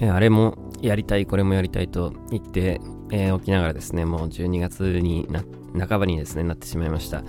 あれもやりたい、これもやりたいと言って、えー、おきながらですね、もう12月にな、半ばにですね、なってしまいました。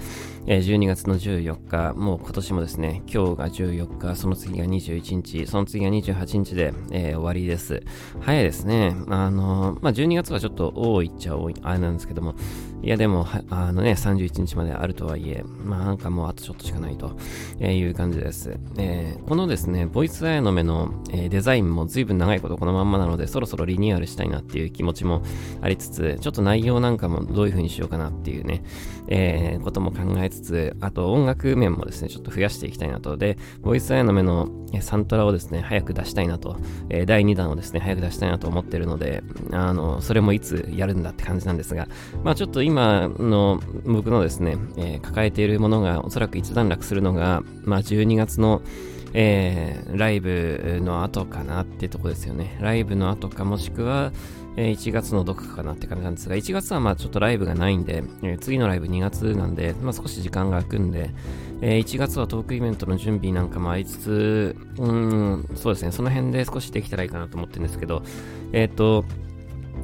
えー、12月の14日、もう今年もですね、今日が14日、その次が21日、その次が28日で、えー、終わりです。早いですね。あの、まあ、12月はちょっと多いっちゃ多い、あれなんですけども、いやでも、あのね、31日まであるとはいえ、まあなんかもうあとちょっとしかないという感じです。え、このですね、ボイスアイの目の、え、デザインも随分長いことこのまんまなので、そろそろリニューアルしたいなっていう気持ちもあありつつ、ちょっと内容なんかもどういう風にしようかなっていうね、えー、ことも考えつつ、あと音楽面もですね、ちょっと増やしていきたいなと。で、ボイスアイの目のサントラをですね、早く出したいなと、えー、第2弾をですね、早く出したいなと思ってるので、あの、それもいつやるんだって感じなんですが、まあちょっと今の僕のですね、えー、抱えているものがおそらく一段落するのが、まあ12月のえー、ライブの後かなってとこですよね。ライブの後かもしくは、えー、1月のどこかかなって感じなんですが、1月はまあちょっとライブがないんで、えー、次のライブ2月なんで、まあ少し時間が空くんで、えー、1月はトークイベントの準備なんかもありつつ、うん、そうですね、その辺で少しできたらいいかなと思ってるんですけど、えっ、と、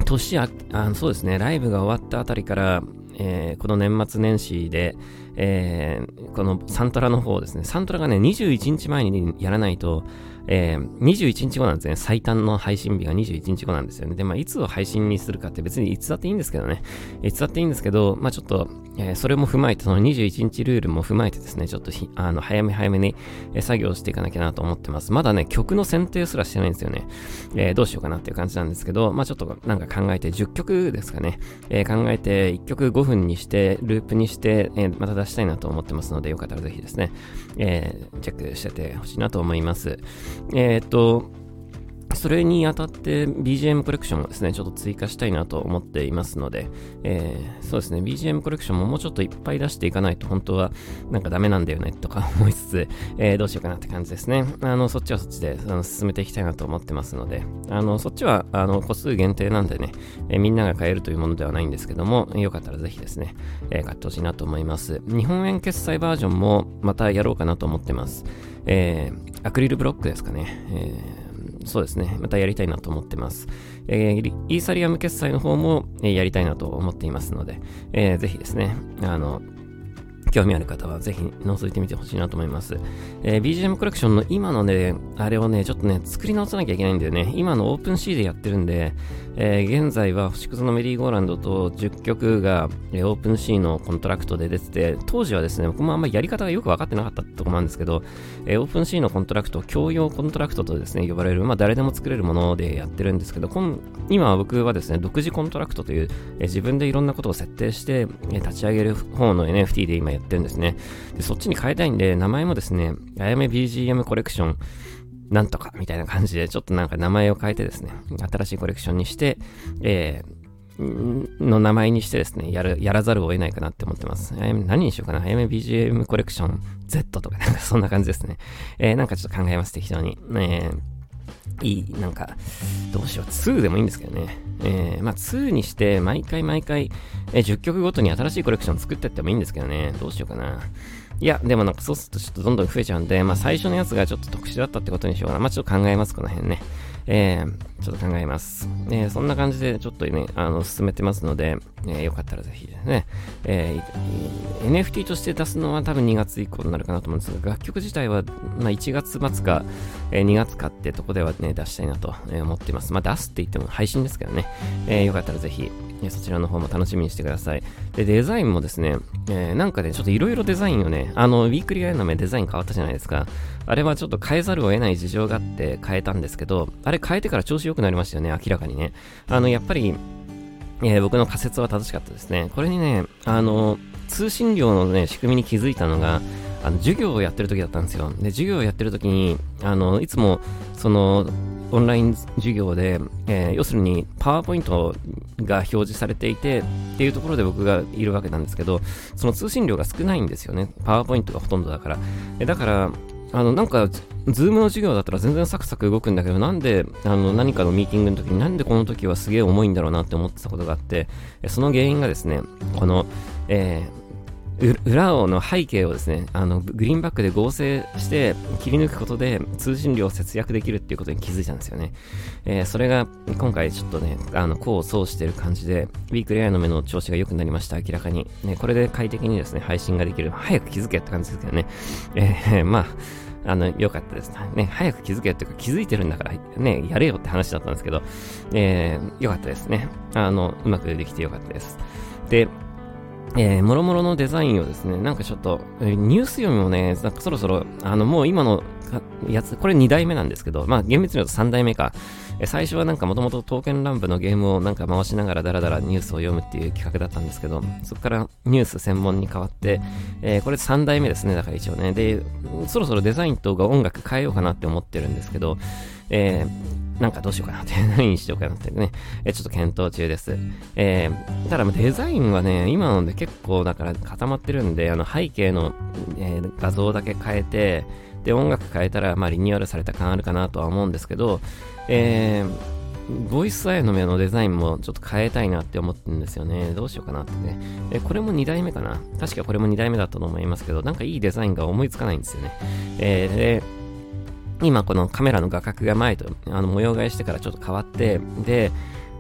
年あ、あそうですね、ライブが終わったあたりから、えー、この年末年始で、えー、このサントラの方ですね、サントラがね、21日前にやらないと、えー、21日後なんですね。最短の配信日が21日後なんですよね。で、まあ、いつを配信にするかって別にいつだっていいんですけどね。いつだっていいんですけど、まあ、ちょっと、えー、それも踏まえて、その21日ルールも踏まえてですね、ちょっとあの、早め早めに、えー、作業していかなきゃなと思ってます。まだね、曲の選定すらしてないんですよね。えー、どうしようかなっていう感じなんですけど、まあ、ちょっとなんか考えて、10曲ですかね。え、考えて、1曲5分にして、ループにして、え、また出したいなと思ってますので、よかったらぜひですね、え、チェックしててほしいなと思います。えっ、と、それにあたって BGM コレクションもですね、ちょっと追加したいなと思っていますので、えー、そうですね、BGM コレクションももうちょっといっぱい出していかないと本当はなんかダメなんだよねとか 思いつつ、えー、どうしようかなって感じですね。あの、そっちはそっちであの進めていきたいなと思ってますので、あの、そっちはあの個数限定なんでね、えー、みんなが買えるというものではないんですけども、よかったらぜひですね、えー、買ってほしいなと思います。日本円決済バージョンもまたやろうかなと思ってます。え、アクリルブロックですかね。えーそうですね、またやりたいなと思ってます。えー、イーサリアム決済の方も、え、やりたいなと思っていますので、えー、ぜひですね、あの、興味ある方はぜひ覗いてみてほしいなと思います。えー、BGM コレクションの今のね、あれをね、ちょっとね、作り直さなきゃいけないんだよね。今のオープン C でやってるんで、えー、現在は星屑のメリーゴーランドと10曲が、えー、オープン C のコントラクトで出てて、当時はですね、僕もあんまりやり方がよく分かってなかったとこなんですけど、えー、オープン C のコントラクト、共用コントラクトとですね、呼ばれる、まあ誰でも作れるものでやってるんですけど、今は僕はですね、独自コントラクトという、えー、自分でいろんなことを設定して、えー、立ち上げる方の NFT で今やってるんですね。で、そっちに変えたいんで、名前もですね、あやめ BGM コレクション、なんとかみたいな感じで、ちょっとなんか名前を変えてですね、新しいコレクションにして、えー、の名前にしてですね、やる、やらざるを得ないかなって思ってます。何にしようかな？あやめ BGM コレクション Z とか、なんかそんな感じですね。えー、なんかちょっと考えます、適当に。えー、いい、なんか、どうしよう、2でもいいんですけどね。えー、まあ2にして、毎回毎回、えー、10曲ごとに新しいコレクション作ってってもいいんですけどね。どうしようかな。いや、でもなんかそうするとちょっとどんどん増えちゃうんで、まあ最初のやつがちょっと特殊だったってことにしようかな。まあちょっと考えます、この辺ね。えー、ちょっと考えます。えー、そんな感じでちょっとね、あの、進めてますので、えー、よかったらぜひですね、えー、NFT として出すのは多分2月以降になるかなと思うんですが、楽曲自体は、まあ1月末か、えー、2月かってとこではね、出したいなと思っています。まあ出すって言っても配信ですけどね、えー、よかったらぜひ、そちらの方も楽しみにしてください。で、デザインもですね、えー、なんかね、ちょっといろいろデザインをね、あの、ウィークリーアイの目デザイン変わったじゃないですか。あれはちょっと変えざるを得ない事情があって変えたんですけど、あれ変えてから調子良くなりましたよね、明らかにね。あの、やっぱり、えー、僕の仮説は正しかったですね。これにね、あの、通信料のね、仕組みに気づいたのが、あの、授業をやってる時だったんですよ。で、授業をやってる時に、あの、いつも、その、オンライン授業で、えー、要するにパワーポイントが表示されていてっていうところで僕がいるわけなんですけど、その通信量が少ないんですよね。パワーポイントがほとんどだから。だから、あの、なんか、ズームの授業だったら全然サクサク動くんだけど、なんで、あの、何かのミーティングの時になんでこの時はすげえ重いんだろうなって思ってたことがあって、その原因がですね、この、えー裏をの背景をですね、あの、グリーンバックで合成して切り抜くことで通信量を節約できるっていうことに気づいたんですよね。えー、それが今回ちょっとね、あの、功を奏してる感じで、ウィークリーアの目の調子が良くなりました、明らかに。ね、これで快適にですね、配信ができる。早く気づけって感じですけどね。えー、まあ、あの、良かったですね。早く気づけっていうか気づいてるんだからね、やれよって話だったんですけど、えー、良かったですね。あの、うまくできて良かったです。で、えー、もろもろのデザインをですね、なんかちょっと、ニュース読みもね、なんかそろそろ、あの、もう今のやつ、これ2代目なんですけど、まあ厳密に言うと3代目か。え最初はなんかもともと刀剣乱舞のゲームをなんか回しながらダラダラニュースを読むっていう企画だったんですけど、そこからニュース専門に変わって、えー、これ3代目ですね、だから一応ね。で、そろそろデザインとか音楽変えようかなって思ってるんですけど、えーなんかどうしようかなって、何にしようかなってね、えちょっと検討中です。えー、ただデザインはね、今ので結構だから固まってるんで、あの背景の、えー、画像だけ変えて、で、音楽変えたら、まあリニューアルされた感あるかなとは思うんですけど、えー、ボイスアイの目のデザインもちょっと変えたいなって思ってるんですよね。どうしようかなってね。えこれも2代目かな確かこれも2代目だったと思いますけど、なんかいいデザインが思いつかないんですよね。えー、で、今このカメラの画角が前とあの模様替えしてからちょっと変わって、で、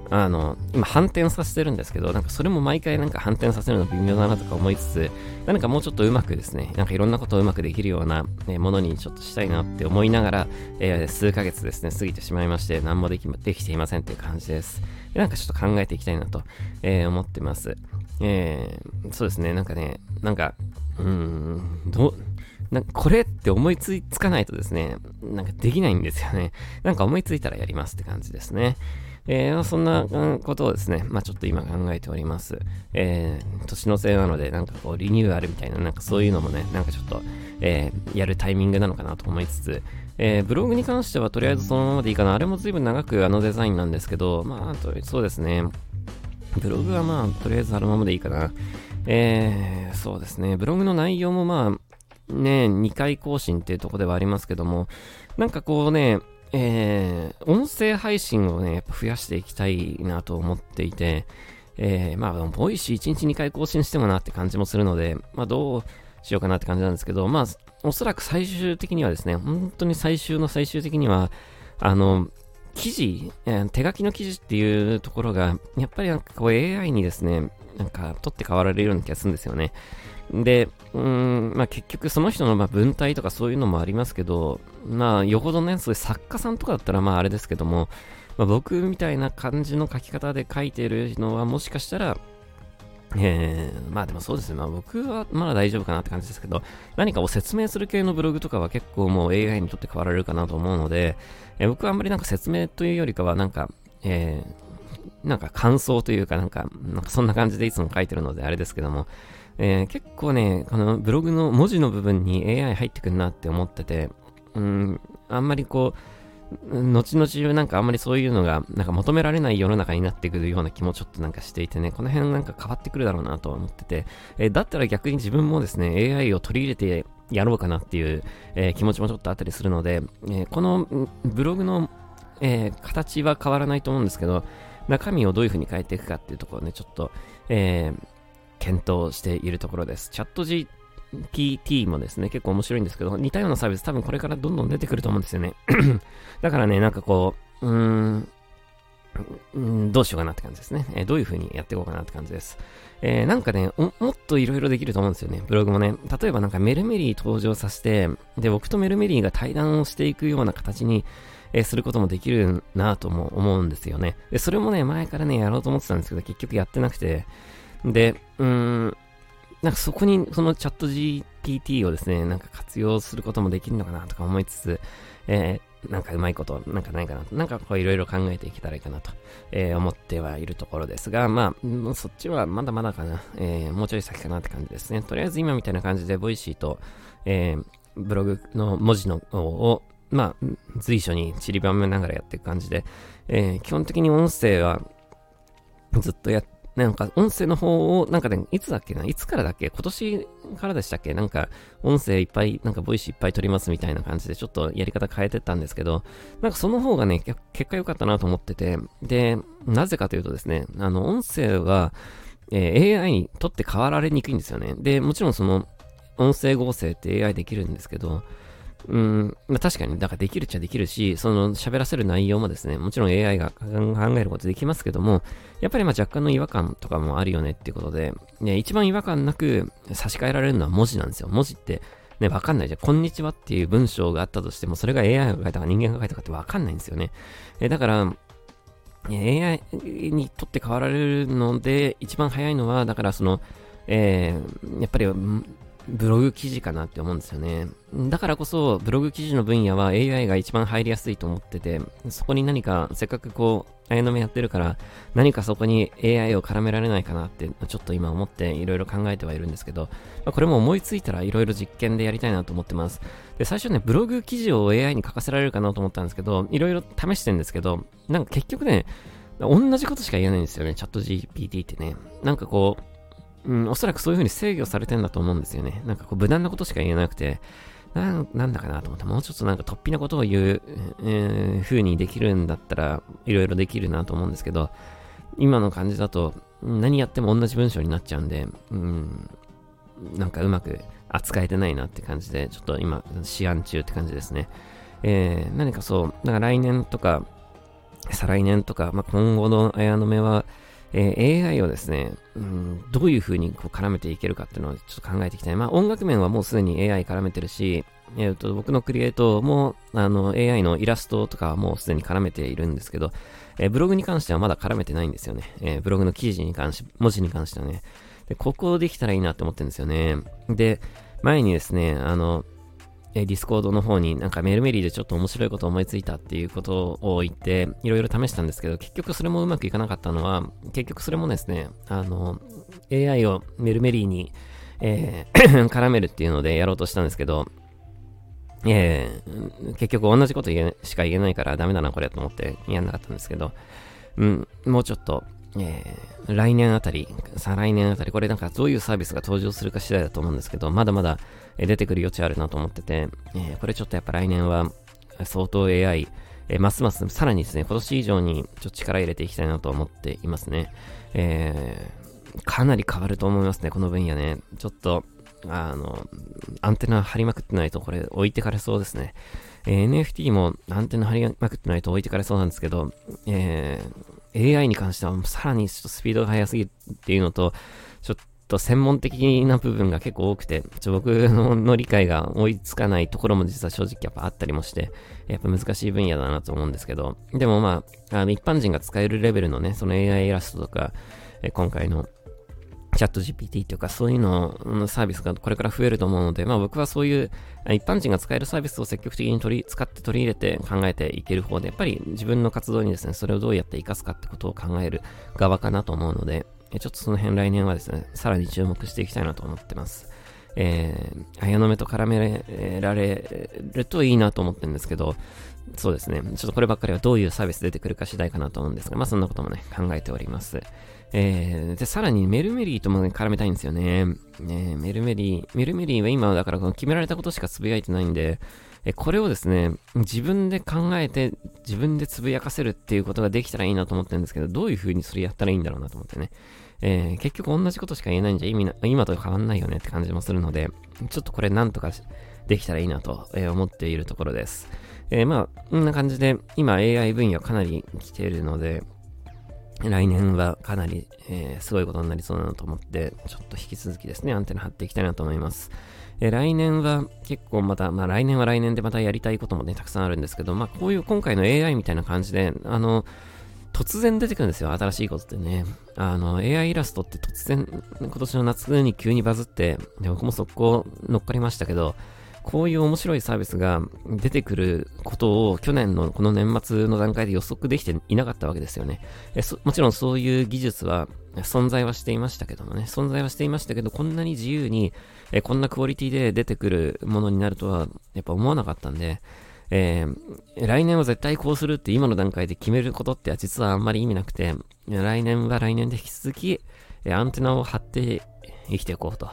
あの、今反転させてるんですけど、なんかそれも毎回なんか反転させるの微妙だなとか思いつつ、何かもうちょっとうまくですね、なんかいろんなことをうまくできるような、ものにちょっとしたいなって思いながら、えー、数ヶ月ですね、過ぎてしまいまして、何もできできていませんっていう感じです。でなんかちょっと考えていきたいなと、えー、思ってます。えー、そうですね、なんかね、なんか、うーん、ど、なんかこれって思いつかないとですね、なんかできないんですよね。なんか思いついたらやりますって感じですね。えー、そんなことをですね、まあちょっと今考えております。えー、年のせいなので、なんかこう、リニューアルみたいな、なんかそういうのもね、なんかちょっと、えー、やるタイミングなのかなと思いつつ、えー、ブログに関してはとりあえずそのままでいいかな。あれも随分長くあのデザインなんですけど、まあ、とそうですね。ブログはまあ、とりあえずあのままでいいかな。えー、そうですね。ブログの内容もまあ、ね、2回更新っていうとこではありますけども、なんかこうね、えー、音声配信をね、やっぱ増やしていきたいなと思っていて、えー、まあ、 Voicy 1日2回更新してもなって感じもするので、まあ、どうしようかなって感じなんですけど、まあ、おそらく最終的にはですね、本当に最終の最終的には、あの、記事、えー、手書きの記事っていうところが、やっぱりなんかこう AI にですね、なんか取って代わられるような気がするんですよね。で、うん、まあ結局その人のま文体とかそういうのもありますけど、まあよほどね、そういう作家さんとかだったらまああれですけども、まあ、僕みたいな感じの書き方で書いてるのはもしかしたら、えー、まあでもそうですね。まあ僕はまだ大丈夫かなって感じですけど、何かを説明する系のブログとかは結構もう AI にとって変わられるかなと思うので、えー、僕はあんまりなんか説明というよりかはなんか、えー、なんか感想というかなんか、なんかそんな感じでいつも書いてるのであれですけども、えー、結構ね、このブログの文字の部分に AI 入ってくるなって思ってて、うん、あんまりこう、後々なんかあんまりそういうのがなんか求められない世の中になってくるような気もちょっとなんかしていてね、この辺なんか変わってくるだろうなと思ってて、えー、だったら逆に自分もですね、AI を取り入れてやろうかなっていう、えー、気持ちもちょっとあったりするので、えー、このブログの、え形は変わらないと思うんですけど、中身をどういう風に変えていくかっていうところをね、ちょっと、えー、検討しているところです。チャット GPT もですね、結構面白いんですけど、似たようなサービス多分これからどんどん出てくると思うんですよね。だからね、なんかこう、うーん、どうしようかなって感じですね。えー、どういう風にやっていこうかなって感じです。えー、なんかね、もっと色々できると思うんですよね。ブログもね。例えばなんかメルメリー登場させて、で、僕とメルメリーが対談をしていくような形に、え、することもできるなとも思うんですよね。で、それもね、前からね、やろうと思ってたんですけど、結局やってなくて、で、うーん、なんかそこにそのチャット GPT をですね、なんか活用することもできるのかなとか思いつつ、えー、なんかうまいこと、なんかないかなと、なんかこういろいろ考えていけたらいいかなと、えー、思ってはいるところですが、まあ、そっちはまだまだかな、えー、もうちょい先かなって感じですね。とりあえず今みたいな感じで、 Voicy と、え、ブログの文字のを、まあ、随所に散りばめながらやっていく感じで、えー、基本的に音声はずっとやっなんか音声の方を、なんかね、いつだっけな？いつからだっけ？今年からでしたっけ？なんか音声いっぱい、なんかボイスいっぱい取りますみたいな感じでちょっとやり方変えてったんですけど、なんかその方がね、結果良かったなと思ってて、で、なぜかというとですね、あの、音声は、えー、AI にとって変わられにくいんですよね。で、もちろんその、音声合成って AI できるんですけど、うん、まあ、確かに、だからできるっちゃできるし、その喋らせる内容もですね、もちろん AI が考えることできますけども、やっぱりまあ若干の違和感とかもあるよねっていうことで、ね、一番違和感なく差し替えられるのは文字なんですよ。文字ってね、わかんないじゃん。こんにちはっていう文章があったとしても、それが AI が書いたか人間が書いたかってわかんないんですよね。えだから、AI にとって変わられるので、一番早いのは、だからその、えー、やっぱり、ブログ記事かなって思うんですよね。だからこそ、ブログ記事の分野は AI が一番入りやすいと思ってて、そこに何か、せっかくこう、綾の目やってるから、何かそこに AI を絡められないかなって、ちょっと今思っていろいろ考えてはいるんですけど、まあ、これも思いついたらいろいろ実験でやりたいなと思ってます。で、最初ね、ブログ記事を AI に書かせられるかなと思ったんですけど、いろいろ試してるんですけど、なんか結局ね、同じことしか言えないんですよね、チャット GPT ってね。なんかこう、うん、おそらくそういう風に制御されてんだと思うんですよね。なんかこう無難なことしか言えなくて、ななんだかなと思って、もうちょっとなんか突飛なことを言う、えー、風にできるんだったら、いろいろできるなと思うんですけど、今の感じだと、何やっても同じ文章になっちゃうんで、うん、なんかうまく扱えてないなって感じで、ちょっと今、試案中って感じですね。えー、何かそう、なんか来年とか、再来年とか、まあ、今後の綾野目は、えー、AI をですね、うん、どういう風にこう絡めていけるかっていうのをちょっと考えていきたい。まあ音楽面はもうすでに AI 絡めてるし、えー、と僕のクリエイトもあの AI のイラストとかはもうすでに絡めているんですけど、えー、ブログに関してはまだ絡めてないんですよね。えー、ブログの記事に関し、文字に関してはね。で、ここできたらいいなって思ってるんですよね。で、前にですね、あの、えディスコードの方になんかメルメリーでちょっと面白いこと思いついたっていうことを言って、いろいろ試したんですけど、結局それもうまくいかなかったのは、結局それもですね、あの、AI をメルメリーに、えー 絡めるっていうのでやろうとしたんですけど、えー、結局同じことしか言えないからダメだなこれと思ってやんなかったんですけど、うん、もうちょっと、えー、来年あたり、再来年あたり、これなんかどういうサービスが登場するか次第だと思うんですけど、まだまだ出てくる余地あるなと思ってて、え、これちょっとやっぱ来年は相当 AI、え、ますますさらにですね、今年以上にちょっと力入れていきたいなと思っていますね。えー、かなり変わると思いますね、この分野ね。ちょっと、あの、アンテナ張りまくってないとこれ置いてかれそうですね。えー、NFT もアンテナ張りまくってないと置いてかれそうなんですけど、えー、AI に関してはさらにちょっとスピードが速すぎっていうのと、ちょっと専門的な部分が結構多くて、ちょ僕の理解が追いつかないところも実は正直やっぱあったりもして、やっぱ難しい分野だなと思うんですけど、でもまあ、あの一般人が使えるレベルのね、その AI イラストとか、え今回のチャット GPT というかそういうののサービスがこれから増えると思うので、まあ僕はそういう一般人が使えるサービスを積極的に取り、使って取り入れて考えていける方で、やっぱり自分の活動にですね、それをどうやって活かすかってことを考える側かなと思うので、ちょっとその辺来年はですね、さらに注目していきたいなと思ってます。えー、綾野目と絡められるといいなと思ってるんですけど、そうですね。ちょっとこればっかりはどういうサービス出てくるか次第かなと思うんですが、まあそんなこともね、考えております。えー、で、さらにメルメリーとも、ね、絡めたいんですよね。ねメルメリー、メルメリーは今、だからこの決められたことしかつぶやいてないんで、えこれをですね、自分で考えて、自分でつぶやかせるっていうことができたらいいなと思ってるんですけど、どういう風にそれやったらいいんだろうなと思ってね。えー、結局同じことしか言えないんじゃ意味な、今と変わんないよねって感じもするので、ちょっとこれなんとかできたらいいなと、え思っているところです。えー、まあ、こんな感じで、今 AI 分野かなり来ているので、来年はかなり、えー、すごいことになりそうだなと思って、ちょっと引き続きですね、アンテナ張っていきたいなと思います。えー、来年は結構また、まあ来年は来年でまたやりたいこともね、たくさんあるんですけど、まあこういう今回の AI みたいな感じで、あの、突然出てくるんですよ、新しいことってね。あの、AI イラストって突然、今年の夏に急にバズって、で僕も速攻乗っかりましたけど、こういう面白いサービスが出てくることを去年のこの年末の段階で予測できていなかったわけですよね。えもちろんそういう技術は存在はしていましたけどもね、存在はしていましたけど、こんなに自由にえこんなクオリティで出てくるものになるとはやっぱ思わなかったんで、えー、来年は絶対こうするって今の段階で決めることって実はあんまり意味なくて、来年は来年で引き続き、えアンテナを張って生きていこうと。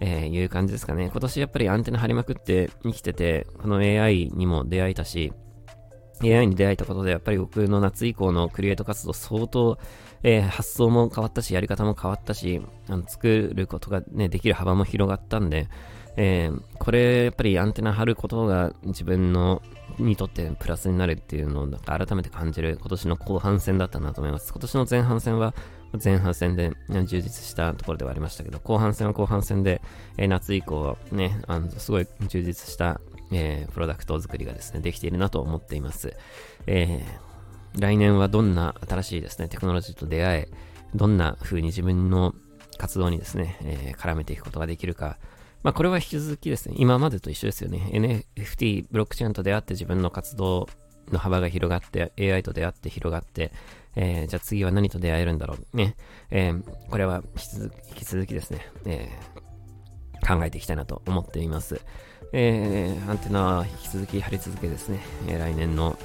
え、いう感じですかね。今年やっぱりアンテナ張りまくって生きてて、この AI にも出会えたし、AI に出会えたことで、やっぱり僕の夏以降のクリエイト活動相当、えー、発想も変わったし、やり方も変わったし、あの作ることがね、できる幅も広がったんで、えー、これやっぱりアンテナ張ることが自分のにとってプラスになるっていうのを改めて感じる今年の後半戦だったなと思います。今年の前半戦は前半戦で充実したところではありましたけど、後半戦は後半戦で、えー、夏以降ね、あのすごい充実したえー、プロダクト作りがですね、できているなと思っています。えー、来年はどんな新しいですね、テクノロジーと出会え、どんな風に自分の活動にですね、え、絡めていくことができるか、まあ、これは引き続きですね、今までと一緒ですよね。NFT、ブロックチェーンと出会って自分の活動の幅が広がって、AI と出会って広がって、えー、じゃあ次は何と出会えるんだろう。ね。えー、これは引き続きですね、えー、考えていきたいなと思っています。え、アンテナは引き続き張り続けですね、え、来年の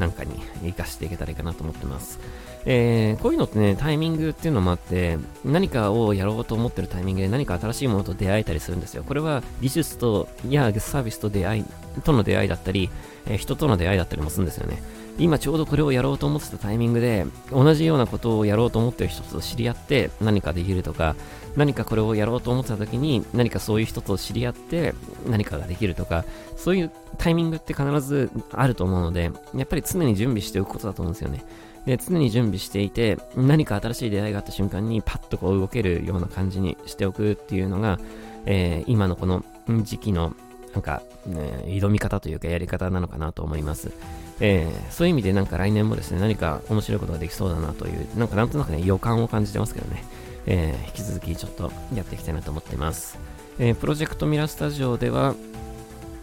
なんかに活かしていけたらいいかなと思ってます。えー、こういうのってね、タイミングっていうのもあって、何かをやろうと思ってるタイミングで何か新しいものと出会えたりするんですよ。これは技術と、や、サービスと出会い、との出会いだったり、えー、人との出会いだったりもするんですよね。今ちょうどこれをやろうと思ってたタイミングで、同じようなことをやろうと思ってる人と知り合って何かできるとか、何かこれをやろうと思ってた時に何かそういう人と知り合って何かができるとか、そういうタイミングって必ずあると思うので、やっぱり常に準備しておくことだと思うんですよね。で、常に準備していて、何か新しい出会いがあった瞬間にパッとこう動けるような感じにしておくっていうのが、えー、今のこの時期のなんか、ね、挑み方というかやり方なのかなと思います。えー、そういう意味でなんか来年もですね、何か面白いことができそうだなという、なんかなんとなくね、予感を感じてますけどね、えー、引き続きちょっとやっていきたいなと思っています。えー、プロジェクトミラースタジオでは、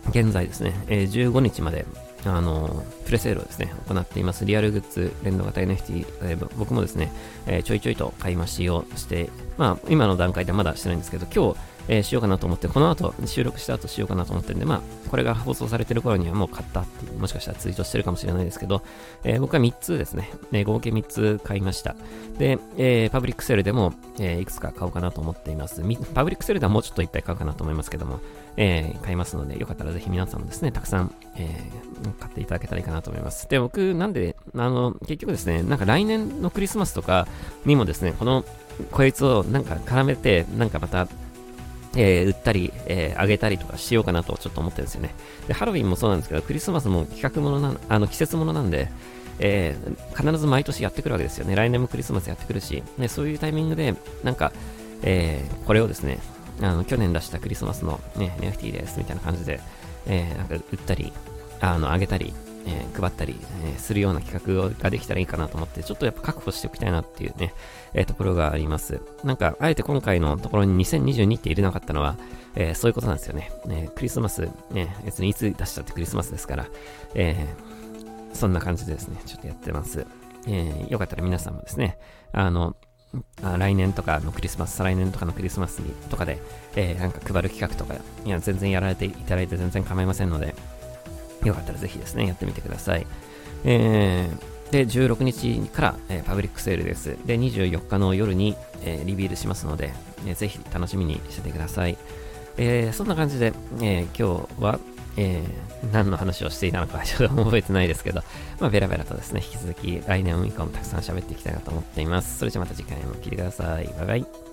現在ですね、えー、15日まで、あのプレセールをですね、行っています。リアルグッズ連動型 NFT、えー、僕もですね、えー、ちょいちょいと買い増しをして、まあ、今の段階ではまだしてないんですけど、今日、えー、しようかなと思って、この後、収録した後しようかなと思ってるんで、まあ、これが放送されてる頃にはもう買ったっていう、もしかしたらツイートしてるかもしれないですけど、えー、僕は3つですね、えー、合計3つ買いました。で、え、パブリックセルでも、え、いくつか買おうかなと思っています。パブリックセルではもうちょっといっぱい買うかなと思いますけども、え、買いますので、よかったらぜひ皆さんもですね、たくさん、えー、買っていただけたらいいかなと思います。で、僕、なんで、あの、結局ですね、なんか来年のクリスマスとかにもですね、この、こいつをなんか絡めて、なんかまたえー、売ったり、えー、あげたりとかしようかなとちょっと思ってるんですよね。で、ハロウィンもそうなんですけど、クリスマスも企画ものな、あの、季節ものなんで、えー、必ず毎年やってくるわけですよね。来年もクリスマスやってくるし、ね、そういうタイミングで、なんか、えー、これをですね、あの、去年出したクリスマスのね、NFT ですみたいな感じで、えー、なんか売ったり、あの、あげたり、えー、配ったり、え、するような企画ができたらいいかなと思って、ちょっとやっぱ確保しておきたいなっていうね、え、ところがあります。なんか、あえて今回のところに2022って入れなかったのは、えそういうことなんですよね。えクリスマス、ね、別にいつ出したってクリスマスですから、えそんな感じでですね、ちょっとやってます。えよかったら皆さんもですね、あの、あ来年とかのクリスマス、再来年とかのクリスマスにとかで、えー、なんか配る企画とか、いや、全然やられていただいて全然構いませんので、よかったらぜひですね、やってみてください。えー、で、16日から、えー、パブリックセールです。で、24日の夜に、えー、リビールしますので、えー、ぜひ楽しみにしててください。えー、そんな感じで、え、今日は、え、何の話をしていたのかちょっと覚えてないですけど、まあ、ベラベラとですね、引き続き来年以降もたくさん喋っていきたいなと思っています。それじゃまた次回も聴いてください。バイバイ。